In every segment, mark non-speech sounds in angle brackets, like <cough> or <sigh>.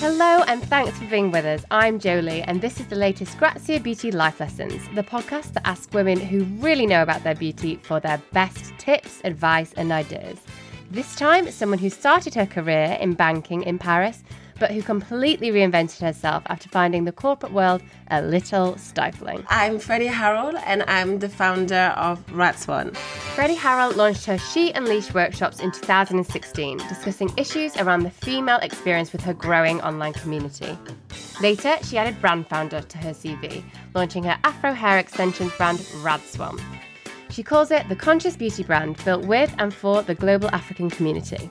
Hello, and thanks for being with us. I'm Jolie, and this is the latest Grazia Beauty Life Lessons, the podcast that asks women who really know about their beauty for their best tips, advice, and ideas. This time, someone who started her career in banking in Paris but who completely reinvented herself after finding the corporate world a little stifling. I'm Freddie Harrel, and I'm the founder of Radswan. Freddie Harrel launched her She Unleashed workshops in 2016, discussing issues around the female experience with her growing online community. Later, she added brand founder to her CV, launching her Afro hair extensions brand Radswan. She calls it the conscious beauty brand built with and for the global African community.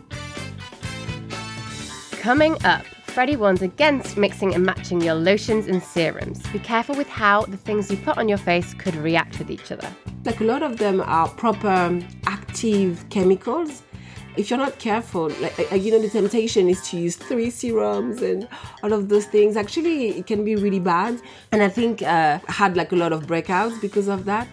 Coming up, Freddie warns against mixing and matching your lotions and serums. Be careful with how the things you put on your face could react with each other. Like a lot of them are proper active chemicals. If you're not careful, like you know, the temptation is to use three serums and all of those things. Actually, it can be really bad. And I think uh, I had like a lot of breakouts because of that.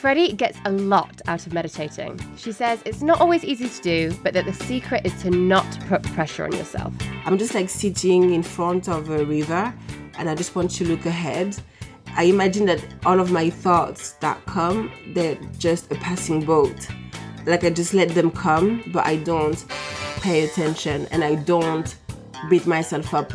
Freddie gets a lot out of meditating. She says it's not always easy to do, but that the secret is to not put pressure on yourself. I'm just like sitting in front of a river and I just want to look ahead. I imagine that all of my thoughts that come, they're just a passing boat. Like I just let them come, but I don't pay attention and I don't beat myself up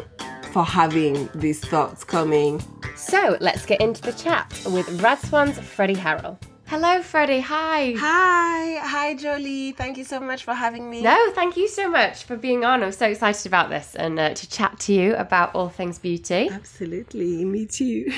for having these thoughts coming. So let's get into the chat with Radswan's Freddie Harrel. Hello, Freddie. Hi. Hi. Hi, Jolie. Thank you so much for having me. No, thank you so much for being on. I'm so excited about this and uh, to chat to you about all things beauty. Absolutely. Me too.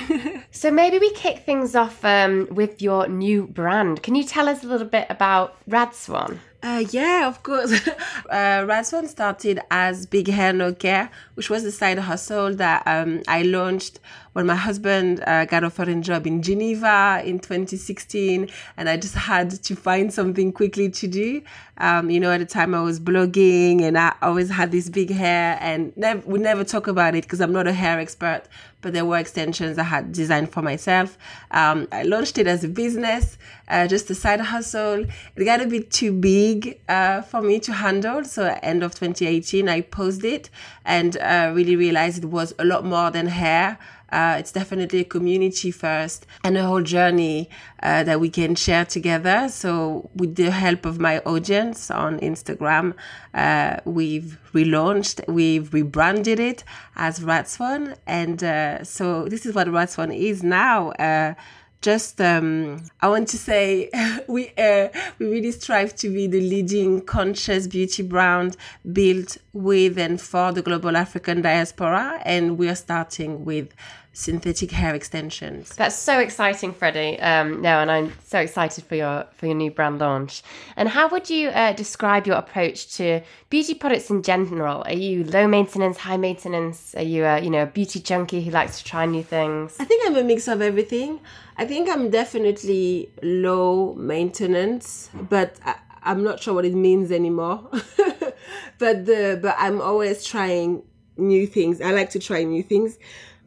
<laughs> so, maybe we kick things off um, with your new brand. Can you tell us a little bit about Radswan? Uh, yeah, of course. <laughs> uh, Radswan started as Big Hair No Care, which was a side hustle that um, I launched when my husband uh, got a foreign job in Geneva in 2016, and I just had to find something quickly to do. Um, you know, at the time I was blogging, and I always had this big hair, and nev- would never talk about it because I'm not a hair expert. But there were extensions I had designed for myself. Um, I launched it as a business, uh, just a side hustle. It got a bit too big uh, for me to handle, so end of 2018 I paused it and uh, really realized it was a lot more than hair. Uh, it's definitely a community first and a whole journey uh, that we can share together. So, with the help of my audience on Instagram, uh, we've relaunched, we've rebranded it as Radswan. And uh, so, this is what Radswan is now uh, just um, I want to say <laughs> we uh, we really strive to be the leading conscious beauty brand built with and for the global African diaspora, and we are starting with synthetic hair extensions. That's so exciting, Freddie. Um, no, and I'm so excited for your for your new brand launch. And how would you uh, describe your approach to beauty products in general? Are you low maintenance, high maintenance? Are you a you know a beauty junkie who likes to try new things? I think I'm a mix of everything. I think I'm definitely low maintenance, but I, I'm not sure what it means anymore. <laughs> but the but I'm always trying new things. I like to try new things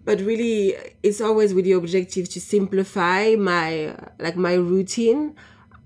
but really it's always with the objective to simplify my like my routine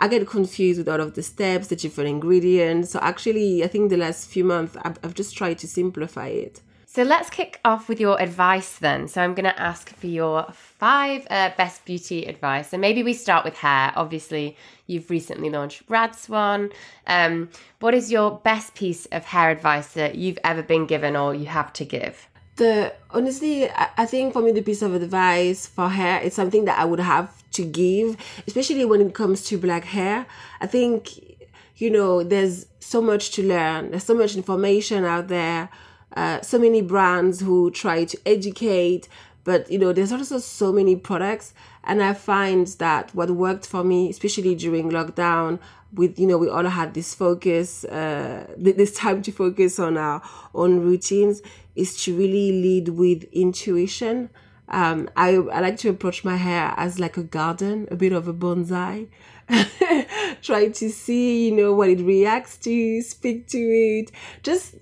i get confused with all of the steps the different ingredients so actually i think the last few months i've, I've just tried to simplify it so let's kick off with your advice then. So I'm going to ask for your five uh, best beauty advice. And maybe we start with hair. Obviously, you've recently launched Radswan. Um, what is your best piece of hair advice that you've ever been given or you have to give? The honestly I, think for me the piece of advice for hair it's something that i would have to give especially when it comes to black hair. I think you know there's so much to learn. There's so much information out there. Uh, so many brands who try to educate but you know there's also so many products. And i find that what worked for me especially during lockdown with you know we all had this focus uh, this time to focus on our own routines is to really lead with intuition. Um, I, I like to approach my hair as like a garden a bit of a bonsai <laughs> try to see you know what it reacts to speak to it. Just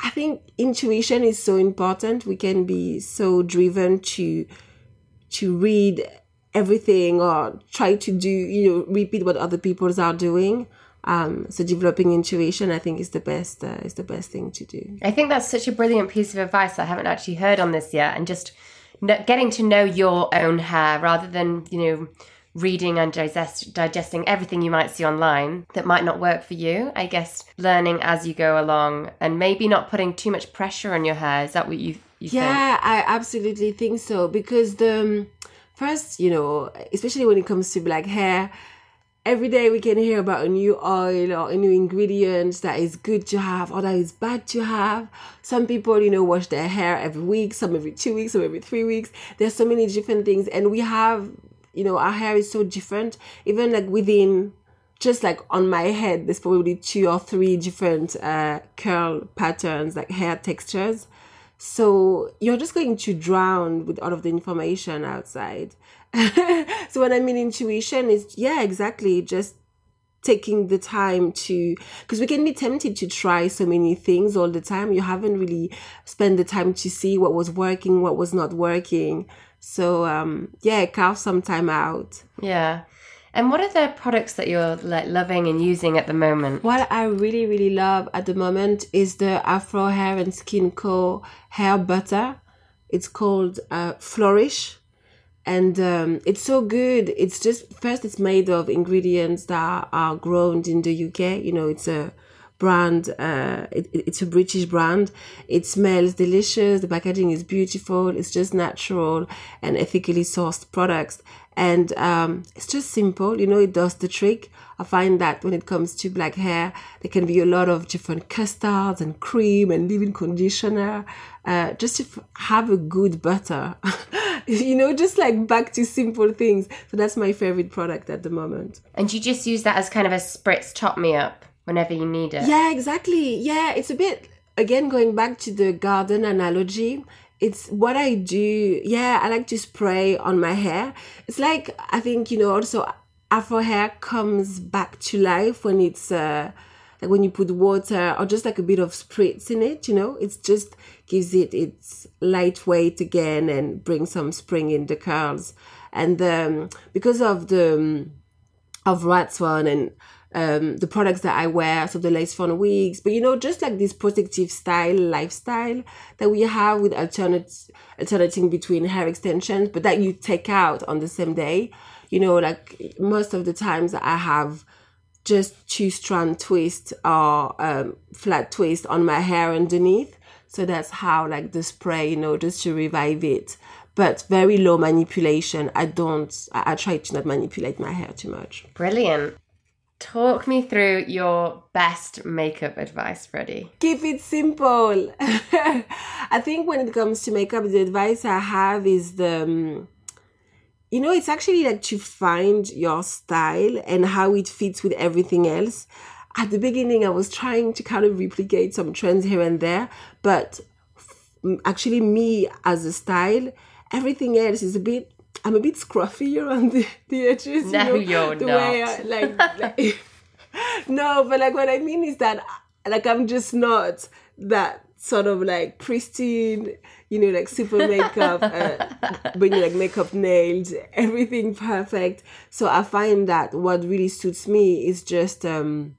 i think intuition is so important. We can be so driven to to read everything or try to do you know repeat what other people are doing Um, so developing intuition, I think, is the best uh, is the best thing to do. I think that's such a brilliant piece of advice. I haven't actually heard on this yet, and just getting to know your own hair rather than you know reading and digest, digesting everything you might see online that might not work for you. I guess learning as you go along and maybe not putting too much pressure on your hair. Is that what you, you yeah, think? I absolutely think so because the um, first, you know, especially when it comes to black hair, every day we can hear about a new oil or a new ingredient that is good to have or that is bad to have. Some people, you know, wash their hair every week, some every two weeks, some every three weeks. There's so many different things, and we have you know our hair is so different even like within just like on my head there's probably two or three different uh, curl patterns like hair textures so you're just going to drown with all of the information outside <laughs> so what i mean intuition is yeah exactly just taking the time to because we can be tempted to try so many things all the time you haven't really spent the time to see what was working what was not working so um, yeah, carve some time out. Yeah. And what are the products that you're like loving and using at the moment? What I really really love at the moment is the Afro Hair and Skin Co hair butter. It's called uh, Flourish, and um, it's so good. It's just first it's made of ingredients that are grown in the UK. You know, it's a brand. Uh, it, it's a British brand. It smells delicious. The packaging is beautiful. It's just natural and ethically sourced products. And um, it's just simple. You know, it does the trick. I find that when it comes to black hair, there can be a lot of different custards and cream and leave-in conditioner. Uh, just to f- have a good butter. <laughs> you know, just like back to simple things. So that's my favorite product at the moment. And you just use that as kind of a spritz top me up? whenever you need it. Yeah, exactly. Yeah, it's a bit again going back to the garden analogy. It's what I do. Yeah, I like to spray on my hair. It's like I think you know also afro hair comes back to life when it's uh like when you put water or just like a bit of spritz in it, you know, it just gives it its lightweight again and brings some spring in the curls. And um, because of the um, of Radswan and um, the products that I wear, so the lace front wigs, but you know, just like this protective style lifestyle that we have with alternate alternating between hair extensions, but that you take out on the same day. You know, like most of the times I have just two strand twist or um, flat twist on my hair underneath. So that's how like the spray, you know, just to revive it. But very low manipulation. I don't. I, I try to not manipulate my hair too much. Brilliant. Talk me through your best makeup advice, Freddie. Keep it simple. <laughs> I think when it comes to makeup, the advice I have is the, um, you know, it's actually like to find your style and how it fits with everything else. At the beginning, I was trying to kind of replicate some trends here and there, but actually, me as a style, everything else is a bit I'm a bit scruffy around the, the edges. No, you know, you're the not. Way I, like, like <laughs> no, but like what I mean is that like I'm just not that sort of like pristine, you know, like super makeup, uh, <laughs> when you like makeup, nails, everything perfect. So I find that what really suits me is just um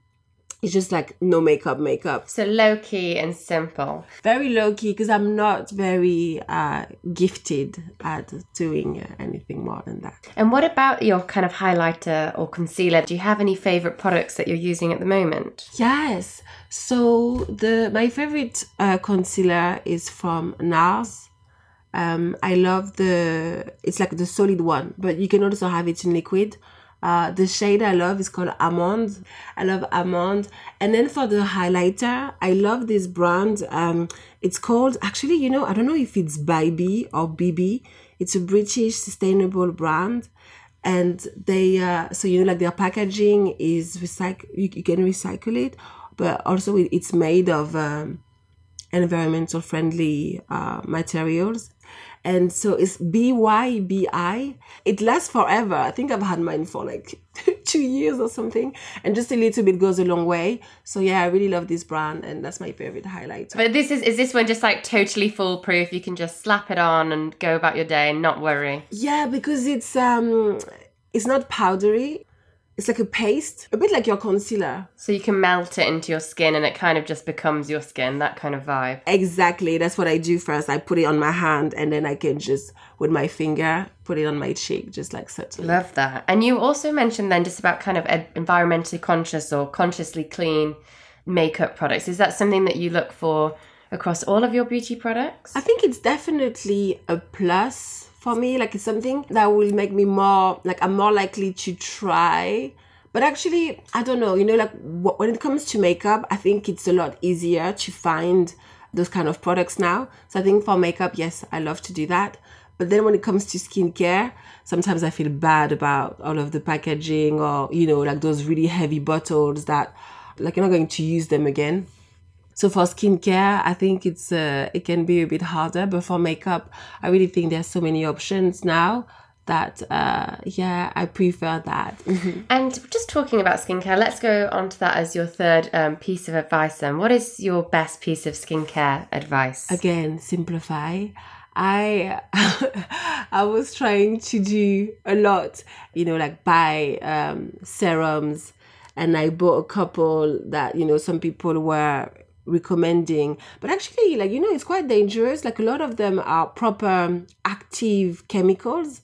it's just like no makeup makeup. So low key and simple. Very low key because i'm not very uh, gifted at doing anything more than that. And what about your kind of highlighter or concealer? Do you have any favorite products that you're using at the moment? Yes. So the my favorite uh, concealer is from nars. Um, I love the it's like the solid one, but you can also have it in liquid. Uh, the shade I love is called Almond. I love Almond. And then for the highlighter, I love this brand. Um, it's called, actually, you know, I don't know if it's Bibi or BB. It's a British sustainable brand. And they, uh, so, you know, like their packaging is recycle, you, you can recycle it, but also it's made of um, environmental friendly uh, materials and so it's BYBI. It lasts forever. I think I've had mine for like <laughs> two years or something, and just a little bit goes a long way. So yeah, I really love this brand, and that's my favorite highlight. But this is is this one just like totally foolproof? You can just slap it on and go about your day and not worry. Yeah, because it's um, it's not powdery. It's like a paste, a bit like your concealer. So you can melt it into your skin and it kind of just becomes your skin, that kind of vibe. Exactly. That's what I do first. I put it on my hand and then I can just, with my finger, put it on my cheek, just like such. Love that. And you also mentioned then just about kind of environmentally conscious or consciously clean makeup products. Is that something that you look for across all of your beauty products? I think it's definitely a plus for me. Like it's something that will make me more like I'm more likely to try. But actually, I don't know. You know, like wh- when it comes to makeup, I think it's a lot easier to find those kind of products now. So I think for makeup, yes, I love to do that. But then when it comes to skincare, sometimes I feel bad about all of the packaging or, you know, like those really heavy bottles that like you're not going to use them again. So for skincare, I think it's uh, it can be a bit harder, but for makeup, I really think there's so many options now that uh, yeah, I prefer that. And just talking about skincare, let's go on to that as your third um, piece of advice. Then, what is your best piece of skincare advice? Again, simplify. I <laughs> I was trying to do a lot, you know, like buy um, serums, and I bought a couple that you know some people were recommending. But actually like you know it's quite dangerous. Like a lot of them are proper active chemicals.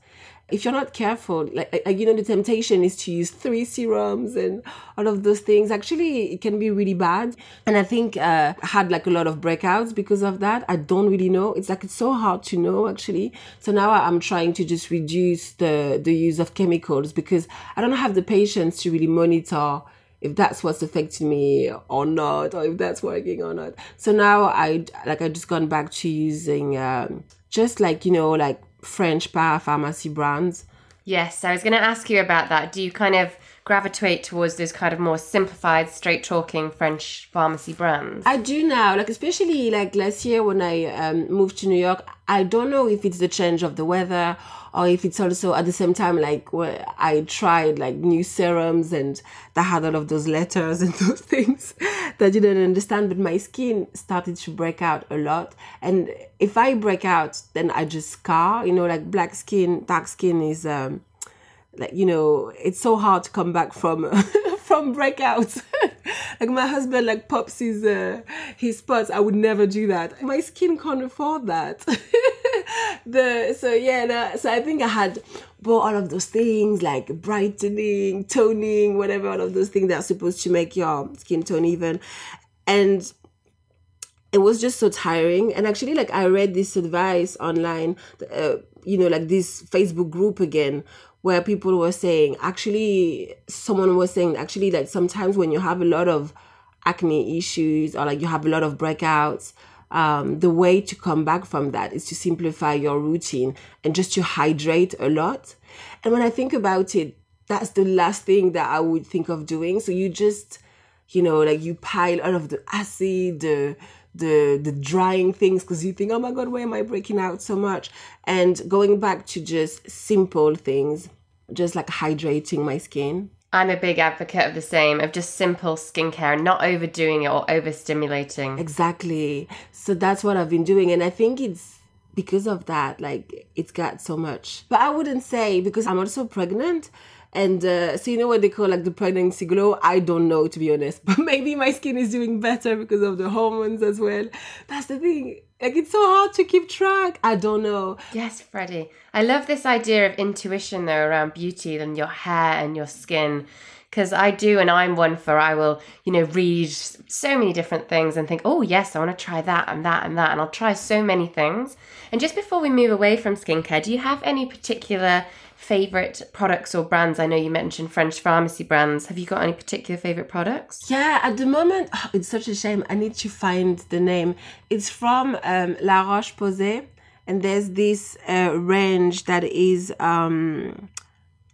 If you're not careful like, like you know the temptation is to use three serums and all of those things. Actually it can be really bad. And i think uh, i had like a lot of breakouts because of that. I don't really know. It's like it's so hard to know actually. So now i'm trying to just reduce the the use of chemicals because i don't have the patience to really monitor if that's what's affecting me or not, or if that's working or not. So now I like I just gone back to using um, just like you know like French parapharmacy brands. Yes, I was going to ask you about that. Do you kind of gravitate towards those kind of more simplified, straight talking French pharmacy brands? I do now, like especially like last year when I um, moved to New York. I don't know if it's the change of the weather or if it's also at the same time like I tried like new serums and that had all of those letters <laughs> and those things that I didn't understand. But my skin started to break out a lot, and if I break out, then I just scar. You know, like black skin, dark skin is. Um, like you know it's so hard to come back from <laughs> from breakouts. <laughs> Like my husband like pops his uh, his spots. I would never do that. My skin can't afford that. <laughs> The so yeah no, so i think i had bought all of those things like brightening toning whatever all of those things that are supposed to make your skin tone even. And it was just so tiring. And actually like i read this advice online uh, you know like this facebook group again where people were saying actually someone was saying actually that sometimes when you have a lot of acne issues or like you have a lot of breakouts um, the way to come back from that is to simplify your routine and just to hydrate a lot. And when i think about it that's the last thing that i would think of doing. So you just you know like you pile all of the acid the the the drying things because you think oh my god why am i breaking out so much? And going back to just simple things just like hydrating my skin. I'm a big advocate of the same, of just simple skincare, not overdoing it or overstimulating. exactly. So that's what i've been doing and i think it's because of that like it's got so much. But i wouldn't say because i'm also pregnant and uh, so you know what they call like the pregnancy glow? I don't know to be honest. <laughs> But maybe my skin is doing better because of the hormones as well. That's the thing. Like it's so hard to keep track. I don't know. Yes, Freddie. I love this idea of intuition though around beauty and your hair and your skin. Because I do, and I'm one for I will, you know, read so many different things and think, oh, yes, I want to try that and that and that. And I'll try so many things. And just before we move away from skincare, do you have any particular favorite products or brands? I know you mentioned French pharmacy brands. Have you got any particular favorite products? Yeah, at the moment, oh, it's such a shame. I need to find the name. It's from um, La Roche Posay, and there's this uh, range that is um,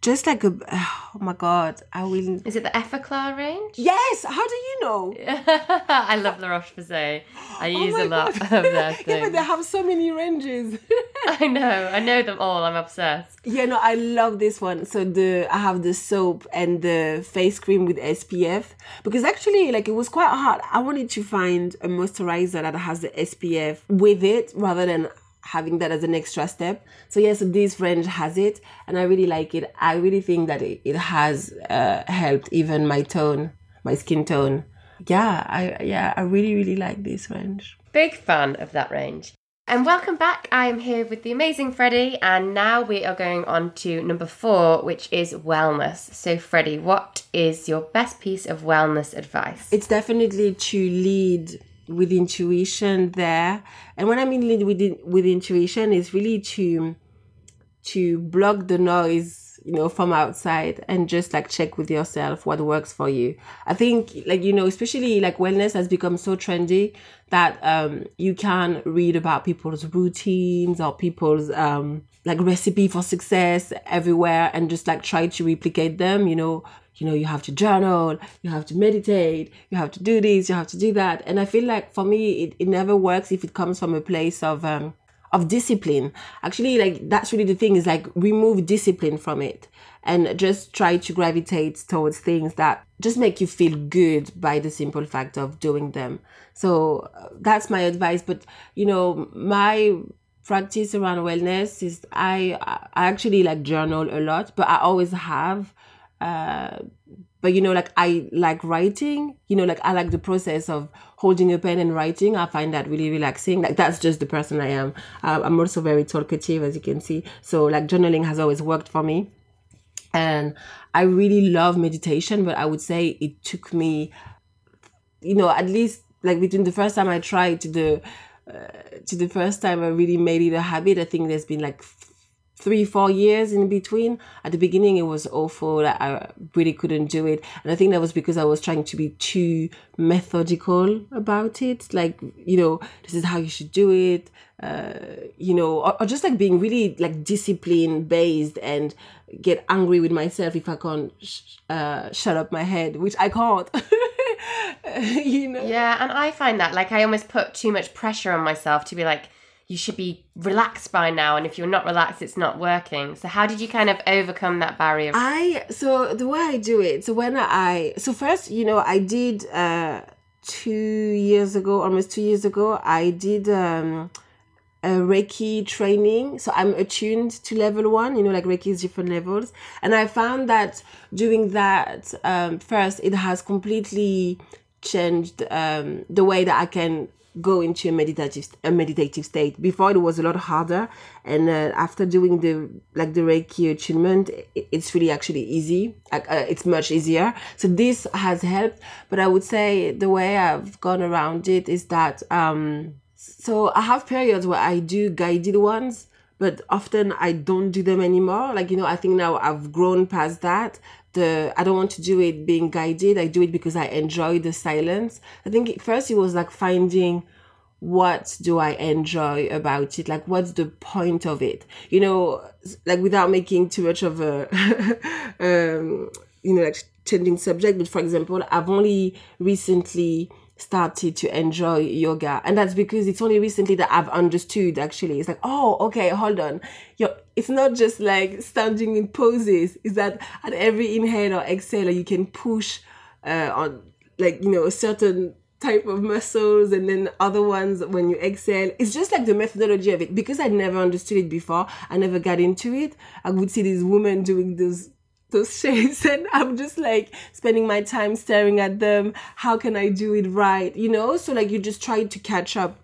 just like a. <sighs> Oh my god, I will. Is it the Effaclar range? Yes, how do you know? <laughs> I love La Roche Posay. I Oh use my a lot God. of their <laughs> yeah, but they have so many ranges. <laughs> I know, I know them all. I'm obsessed. yeah, no, I love this one. So the I have the soap and the face cream with SPF because actually, like, it was quite hard. I wanted to find a moisturizer that has the SPF with it rather than having that as an extra step. So yes, this range has it, and I really like it. I really think that it, it has uh, helped even my tone, my skin tone. Yeah, I yeah, I really really like this range. Big fan of that range. And welcome back. I am here with the amazing Freddie, and now we are going on to number four, which is wellness. So, Freddie, what is your best piece of wellness advice? It's definitely to lead with intuition there. And what I mean with, with intuition, is really to to block the noise you know from outside and just like check with yourself what works for you i think like you know especially like wellness has become so trendy that um you can read about people's routines or people's um like recipe for success everywhere and just like try to replicate them you know you know you have to journal you have to meditate you have to do this you have to do that and i feel like for me it, it never works if it comes from a place of um of discipline. Actually, like that's really the thing is like remove discipline from it and just try to gravitate towards things that just make you feel good by the simple fact of doing them. So uh, that's my advice. But you know, my practice around wellness is I I actually like journal a lot, but I always have. Uh, but you know like i like writing. You know like i like the process of holding a pen and writing. I find that really relaxing. Like that's just the person i am. Uh, i'm also very talkative as you can see. So like journaling has always worked for me. And i really love meditation but i would say it took me you know at least like between the first time i tried to the uh, to the first time i really made it a habit i think there's been like three, four years in between. At the beginning, it was awful. That I really couldn't do it. And I think that was because I was trying to be too methodical about it. Like, you know, this is how you should do it. Uh, you know, or, or just like being really like discipline based and get angry with myself if I can't sh- uh, shut up my head, which I can't. <laughs> you know? Yeah. And I find that like I almost put too much pressure on myself to be like, you should be relaxed by now and if you're not relaxed it's not working so how did you kind of overcome that barrier i so the way i do it so when i so first you know i did uh two years ago almost two years ago i did um a Reiki training. So I'm attuned to level one, you know, like Reiki is different levels. And I found that doing that, um, first, it has completely changed um, the way that I can go into a meditative a meditative state. Before it was a lot harder, and uh, after doing the like the Reiki attunement, it, it's really actually easy. Uh, it's much easier. So this has helped. But I would say the way I've gone around it is that um, so I have periods where I do guided ones but often I don't do them anymore. Like, you know, I think now I've grown past that the I don't want to do it being guided. I do it because I enjoy the silence. I think first it was like finding what do I enjoy about it? Like, what's the point of it? You know, like without making too much of a, <laughs> um, you know, like changing subject. But for example, I've only recently started to enjoy yoga. And that's because it's only recently that i've understood actually. It's like oh okay hold on. You're, it's not just like standing in poses. Is that at every inhale or exhale you can push uh, on like you know a certain type of muscles. And then other ones when you exhale it's just like the methodology of it. Because i never understood it before i never got into it i would see these women doing those those <laughs> shapes and I'm just like spending my time staring at them. How can I do it right? You know, so like you just try to catch up.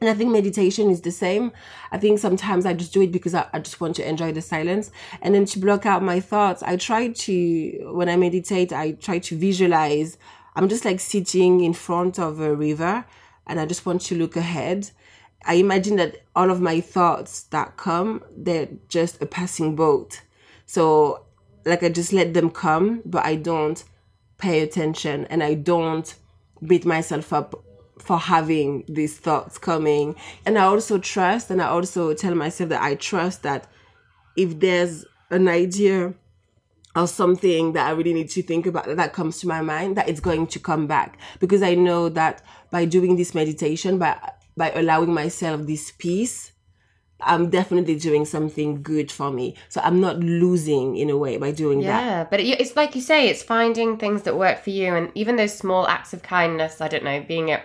And I think meditation is the same. I think sometimes I just do it because I, I just want to enjoy the silence. And then to block out my thoughts, I try to, when I meditate, I try to visualize. I'm just like sitting in front of a river and I just want to look ahead. I imagine that all of my thoughts that come, they're just a passing boat. So like I just let them come, but I don't pay attention and I don't beat myself up for having these thoughts coming. And I also trust and I also tell myself that I trust that if there's an idea or something that I really need to think about that comes to my mind, that it's going to come back. Because I know that by doing this meditation, by by allowing myself this peace, I'm definitely doing something good for me. So I'm not losing in a way by doing yeah, that. Yeah, but it's like you say, it's finding things that work for you, and even those small acts of kindness. I don't know, being it,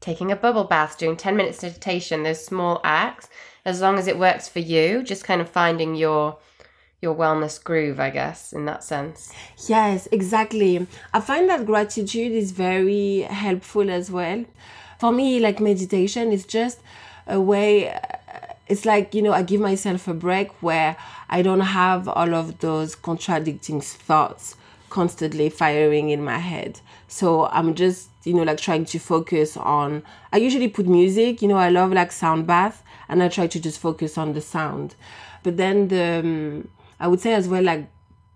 taking a bubble bath, doing ten minutes meditation. Those small acts as long as it works for you, just kind of finding your your wellness groove, I guess, in that sense. Yes, exactly. I find that gratitude is very helpful as well. For me, like meditation is just a way it's like, you know, I give myself a break where I don't have all of those contradicting thoughts constantly firing in my head. So I'm just, you know, like trying to focus on I usually put music, you know, I love like sound bath and I try to just focus on the sound. But then the um, I would say as well like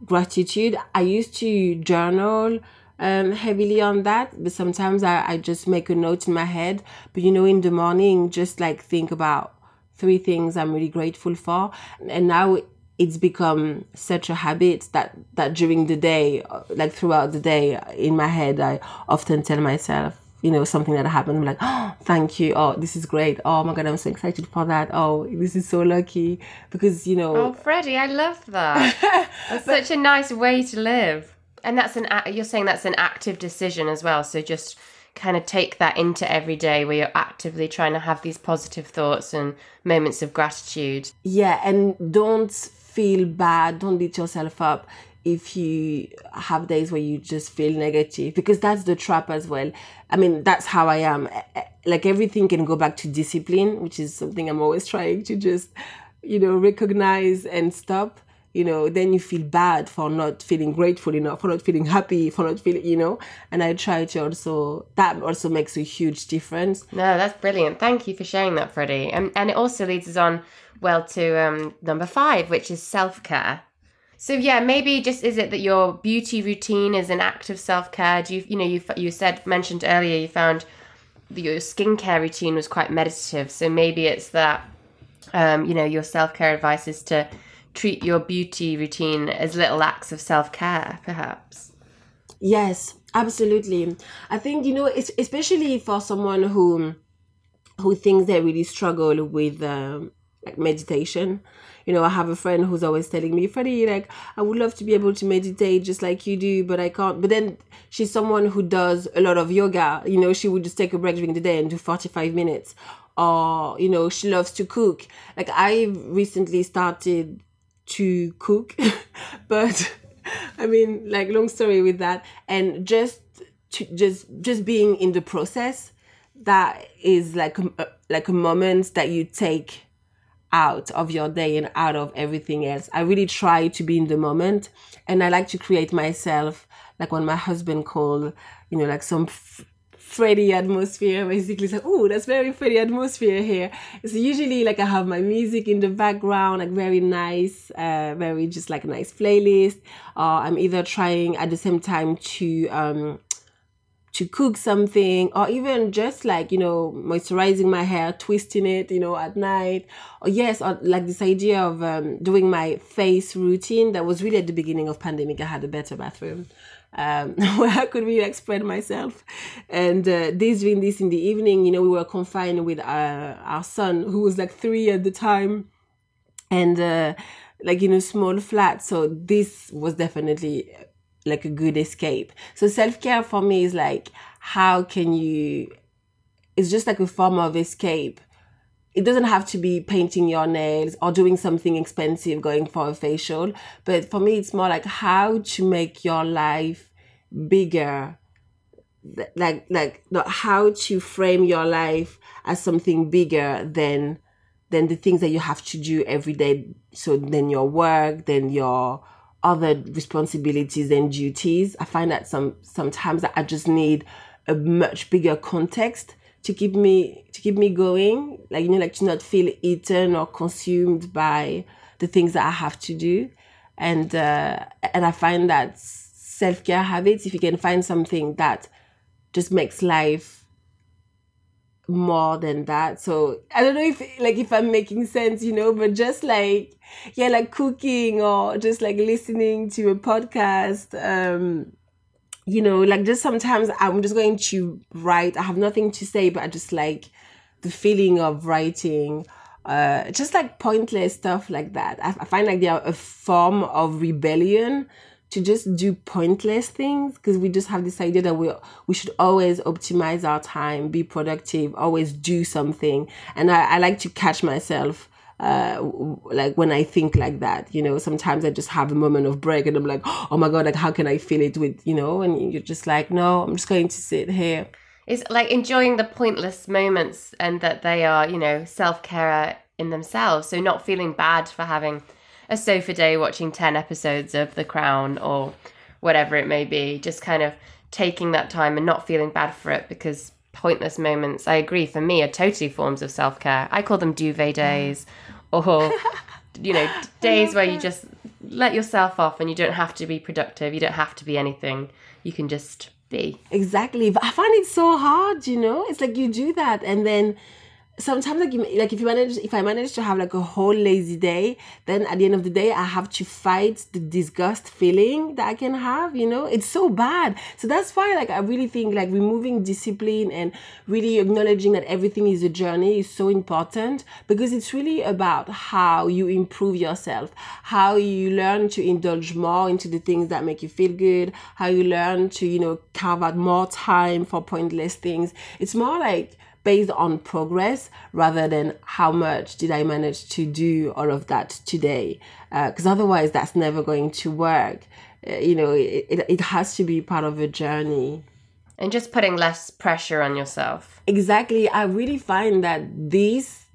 gratitude. I used to journal um, heavily on that, but sometimes I, I just make a note in my head. But you know, in the morning, just like think about three things I'm really grateful for. And now it's become such a habit that, that during the day, uh, like throughout the day in my head, I often tell myself, you know, something that happened. I'm like, <gasps> oh, thank you. Oh, this is great. Oh my God, I'm so excited for that. Oh, this is so lucky because, you know. Oh, Freddie, I love that. <laughs> that's such a nice way to live. And that's an, you're saying that's an active decision as well. So just kind of take that into every day where you're actively trying to have these positive thoughts and moments of gratitude. Yeah, and don't feel bad, don't beat yourself up if you have days where you just feel negative because that's the trap as well. I mean, that's how I am. Eh, eh, like everything can go back to discipline, which is something I'm always trying to just, you know, recognize and stop you know, then you feel bad for not feeling grateful enough, for not feeling happy, for not feeling, you know. And I try to also that also makes a huge difference. No, that's brilliant. Thank you for sharing that, Freddie. And and it also leads us on well to um, number five, which is self care. So yeah, maybe just is it that your beauty routine is an act of self care? Do you you know you you said mentioned earlier you found that your skincare routine was quite meditative. So maybe it's that um, you know your self care advice is to treat your beauty routine as little acts of self care, perhaps. Yes, absolutely. I think you know, especially for someone who who thinks they really struggle with um, like meditation. You know, I have a friend who's always telling me, Freddie, like, I would love to be able to meditate just like you do, but I can't. But then she's someone who does a lot of yoga. You know, she would just take a break during the day and do 45 minutes. Or, you know, she loves to cook. Like, I recently started to cook. <laughs> But i mean like long story with that. And just to just just being in the process that is like a, like a moment that you take out of your day and out of everything else. I really try to be in the moment. And i like to create myself like when my husband called you know like some f- Freddie atmosphere. Basically, like, oh, that's very Freddie atmosphere here. So usually, like, I have my music in the background, like very nice, uh, very just like a nice playlist. Or I'm either trying at the same time to um to cook something or even just like you know moisturizing my hair twisting it you know at night or yes or like this idea of um, doing my face routine that was really at the beginning of pandemic i had a better bathroom um, <laughs> where I could really spread myself. And uh, this doing this in the evening, you know, we were confined with our, our son who was like three at the time, and uh, like in a small flat. So this was definitely like a good escape. So self care for me is like how can you? It's just like a form of escape it doesn't have to be painting your nails or doing something expensive, going for a facial. But for me, it's more like how to make your life bigger. Like, like, how to frame your life as something bigger than, than the things that you have to do every day. So then your work, then your other responsibilities and duties. I find that some, sometimes I just need a much bigger context to keep me to keep me going. Like you know like to not feel eaten or consumed by the things that i have to do. And uh, and i find that self-care habits if you can find something that just makes life more than that. So i don't know if like if i'm making sense you know but just like yeah like cooking or just like listening to a podcast um you know, like just sometimes I'm just going to write. I have nothing to say, but I just like the feeling of writing. Uh, just like pointless stuff like that. I, I find like they are a form of rebellion to just do pointless things because we just have this idea that we we should always optimize our time, be productive, always do something. And I, I like to catch myself uh, like when I think like that, you know, sometimes I just have a moment of break and I'm like, <gasps> oh my God, like how can I feel it with, you know, and you're just like, no, I'm just going to sit here. It's like enjoying the pointless moments and that they are, you know, self care in themselves. So not feeling bad for having a sofa day watching 10 episodes of The Crown or whatever it may be. Just kind of taking that time and not feeling bad for it because pointless moments, I agree, for me are totally forms of self care. I call them duvet mm. days or, you know, <laughs> days where you just let yourself off and you don't have to be productive. You don't have to be anything. You can just be. Exactly. But I find it so hard, you know? It's like you do that and then sometimes like like if you manage if i manage to have like a whole lazy day then at the end of the day i have to fight the disgust feeling that i can have you know? It's so bad. So that's why like i really think like removing discipline and really acknowledging that everything is a journey is so important because it's really about how you improve yourself how you learn to indulge more into the things that make you feel good how you learn to you know carve out more time for pointless things. It's more like based on progress rather than how much did I manage to do all of that today. Because uh, otherwise, that's never going to work. Uh, you know, it, it, it has to be part of a journey. And just putting less pressure on yourself. Exactly. I really find that these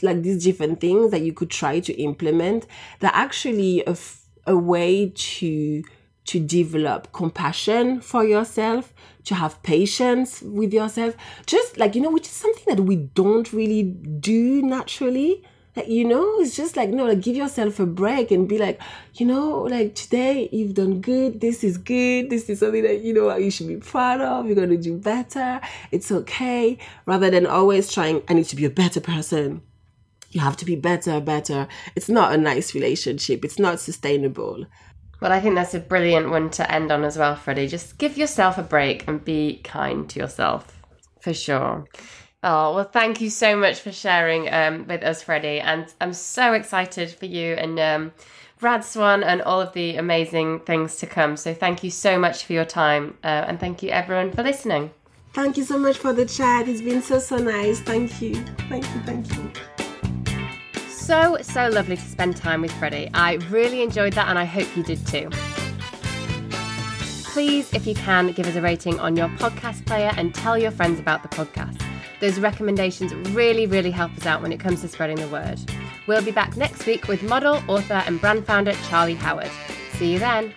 like these different things that you could try to implement they're actually a, f- a way to to develop compassion for yourself, to have patience with yourself. Just like, you know, which is something that we don't really do naturally. Like, you know, it's just like, no, like give yourself a break and be like, you know, like today you've done good. This is good. This is something that, you know, you should be proud of. You're going to do better. It's okay. Rather than always trying, I need to be a better person. You have to be better, better. It's not a nice relationship. It's not sustainable. Well, I think that's a brilliant one to end on as well, Freddie. Just give yourself a break and be kind to yourself, for sure. Oh, well, thank you so much for sharing um, with us, Freddie. And I'm so excited for you and um, Rad Swan and all of the amazing things to come. So thank you so much for your time. Uh, and thank you, everyone, for listening. Thank you so much for the chat. It's been so, so nice. Thank you. Thank you. Thank you so, so lovely to spend time with Freddie. I really enjoyed that and I hope you did too. Please, if you can, give us a rating on your podcast player and tell your friends about the podcast. Those recommendations really, really help us out when it comes to spreading the word. We'll be back next week with model, author, and brand founder Charlie Howard. See you then.